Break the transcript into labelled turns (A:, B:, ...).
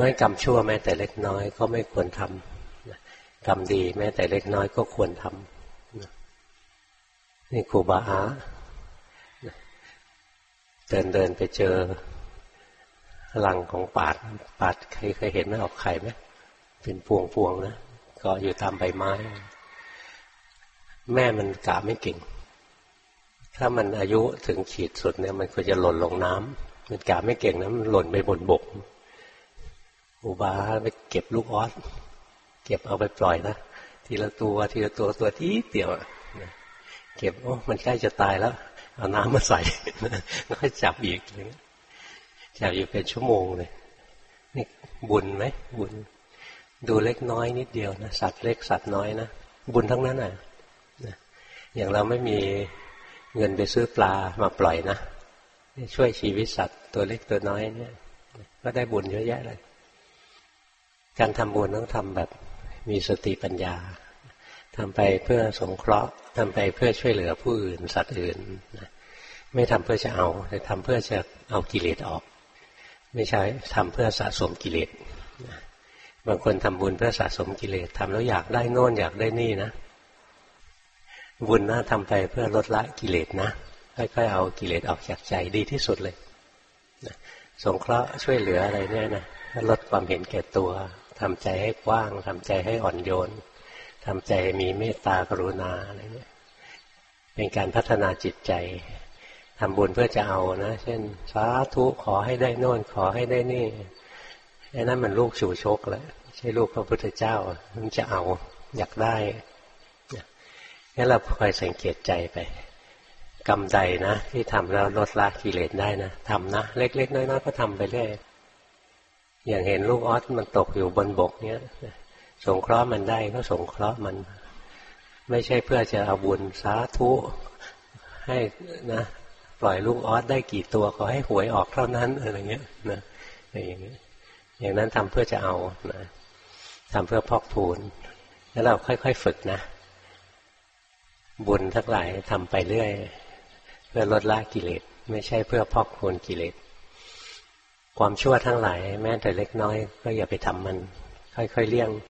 A: ราะกรรมชั่วแม้แต่เล็กน้อยก็ไม่ควรทำกรรมดีแม้แต่เล็กน้อยก็ควรทำนี่ครูบาอาเดินเดินไปเจอลังของปาดปาดใครเคยเห็นไหมออกไข่ไหมเป็นพวงพวงนะก็อยู่ตามใบไม้ แม่มันกะไม่เก่ง ถ้ามันอายุถึงขีดสุดเนี่ย มันควรจะหล่นลงน้ำมันกะไม่เก่งนะมันหล่นไปบนบก อุบาไปเก็บลูกออสเก็บเอาไปปล่อยนะทีละตัวทีละตัวตัวที่เดียวเก็บโอ้มันใกล้จะตายแล้ว เอาน้ำมาใส่แล้วก็จับอีกจับอยู่เป็นชั่วโมงเลยนี่บุญไหมบุญ ดูเล็กน้อยนิดเดียวนะสัตว์เล็กสัตว์น้อยนะบุญทั้งนั้นอะอย่างเราไม่มีเงินไปซื้อปลามาปล่อยนะช่วยชีวิตสัตว์ตัวเล็กตัวน้อยเนี่ย ก็ได้บุญเยอะแยะเลย การทำบุญต้องทำแบบมีสติปัญญาทำไปเพื่อสงเคราะห์ทำไปเพื่อช่วยเหลือผู้อื่นสัตว์อื่นไม่ทำเพื่อจะเอาแต่ทำเพื่อจะเอากิเลสออก ไม่ใช่ทำเพื่อสะสมกิเลสบางคนทำบุญเพื่อสะสมกิเลสทำแล้วอยากได้โน่นอยากได้นี่นะ บุญนะทำไปเพื่อลดละกิเลสนะค่อยๆเอากิเลสออกจากใจดีที่สุดเลย สงเคราะห์ช่วยเหลืออะไรเนี่ยนะลดความเห็นแก่ตัวทำใจให้กว้างทำใจให้อ่อนโยนทำใจมีเมตตากรุณาอะไรเนี่ยเป็นการพัฒนาจิตใจทำบุญเพื่อจะเอานะ เช่น สาธุขอให้ได้โน่นขอให้ได้นี่ไอ้นั้นมันลูกชูชกแล้วใช่ลูกพระพุทธเจ้ามันจะเอาอยากได้งั้นเราคอยสังเกตใจไป กรรมใดนะที่ทำแล้วลดละกิเลสได้นะทำนะเล็ก ๆ น้อยๆก็ทำไปเรื่อยอย่างเห็นลูกออสมันตกอยู่บนบกเนี้ยสงเคราะห์มันได้ก็สงเคราะห์มัน ไม่ใช่เพื่อจะเอาบุญสาธุให้นะปล่อยลูกออสได้กี่ตัวขอให้หวยออกเท่านั้นอะไรเงี้ยนะอย่างเงี้ยอย่างนั้นทำเพื่อจะเอานะทำเพื่อพอกพูนแล้วเราค่อยๆฝึกนะ บุญทั้งหลายทำไปเรื่อย เพื่อลดละกิเลสไม่ใช่เพื่อพอกพูนกิเลสความชั่วทั้งหลายแม้แต่เล็กน้อย ก็อย่าไปทำมัน ค่อยๆเลี่ยง